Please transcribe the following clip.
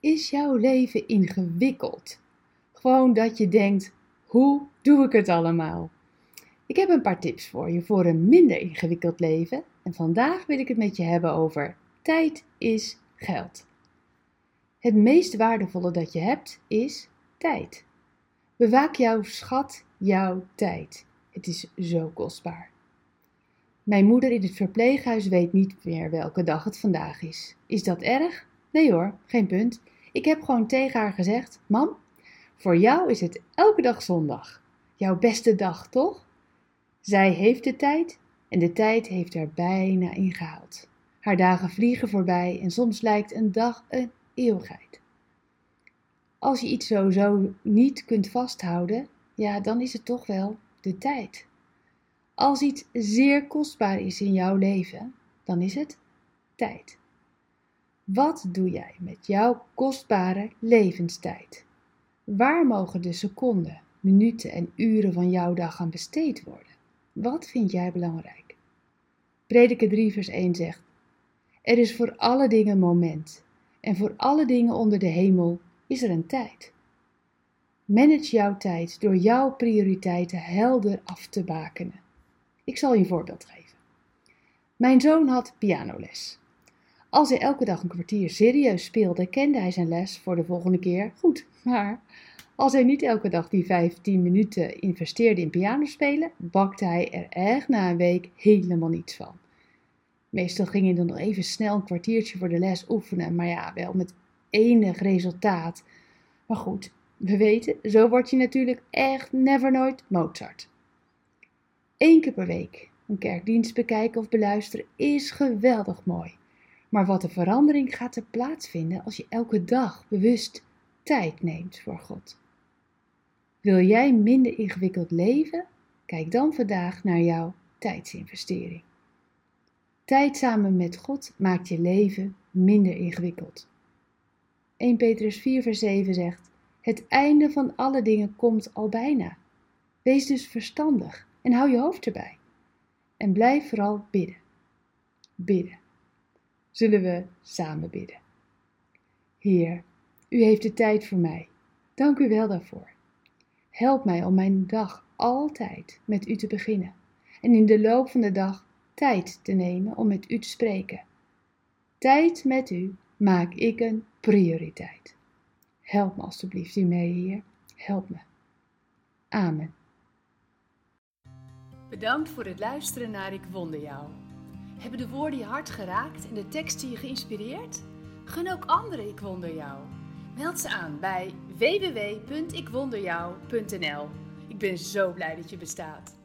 Is jouw leven ingewikkeld? Gewoon dat je denkt: hoe doe ik het allemaal? Ik heb een paar tips voor je voor een minder ingewikkeld leven. En vandaag wil ik het met je hebben over tijd is geld. Het meest waardevolle dat je hebt is tijd. Bewaak jouw schat, jouw tijd. Het is zo kostbaar. Mijn moeder in het verpleeghuis weet niet meer welke dag het vandaag is. Is dat erg? Nee hoor, geen punt. Ik heb gewoon tegen haar gezegd: Mam, voor jou is het elke dag zondag. Jouw beste dag, toch? Zij heeft de tijd en de tijd heeft er bijna ingehaald. Haar dagen vliegen voorbij en soms lijkt een dag een eeuwigheid. Als je iets sowieso niet kunt vasthouden, ja, dan is het toch wel de tijd. Als iets zeer kostbaar is in jouw leven, dan is het tijd. Wat doe jij met jouw kostbare levenstijd? Waar mogen de seconden, minuten en uren van jouw dag aan besteed worden? Wat vind jij belangrijk? Prediker 3 vers 1 zegt, Er is voor alle dingen een moment, en voor alle dingen onder de hemel is er een tijd. Manage jouw tijd door jouw prioriteiten helder af te bakenen. Ik zal je een voorbeeld geven. Mijn zoon had pianoles. Als hij elke dag een kwartier serieus speelde, kende hij zijn les voor de volgende keer goed. Maar als hij niet elke dag die 15 minuten investeerde in pianospelen, bakte hij er echt na een week helemaal niets van. Meestal ging hij dan nog even snel een kwartiertje voor de les oefenen, maar ja, wel met enig resultaat. Maar goed, we weten, zo word je natuurlijk echt never nooit Mozart. Eén keer per week een kerkdienst bekijken of beluisteren is geweldig mooi. Maar wat een verandering gaat er plaatsvinden als je elke dag bewust tijd neemt voor God. Wil jij minder ingewikkeld leven? Kijk dan vandaag naar jouw tijdsinvestering. Tijd samen met God maakt je leven minder ingewikkeld. 1 Petrus 4 vers 7 zegt, het einde van alle dingen komt al bijna. Wees dus verstandig en hou je hoofd erbij. En blijf vooral bidden. Bidden. Zullen we samen bidden? Heer, u heeft de tijd voor mij. Dank u wel daarvoor. Help mij om mijn dag altijd met u te beginnen en in de loop van de dag tijd te nemen om met u te spreken. Tijd met u maak ik een prioriteit. Help me alstublieft u mee, Heer. Help me. Amen. Bedankt voor het luisteren naar Ik Wonder Jou. Hebben de woorden je hart geraakt en de teksten je geïnspireerd? Gun ook anderen Ik Wonder Jou. Meld ze aan bij www.ikwonderjou.nl. Ik ben zo blij dat je bestaat.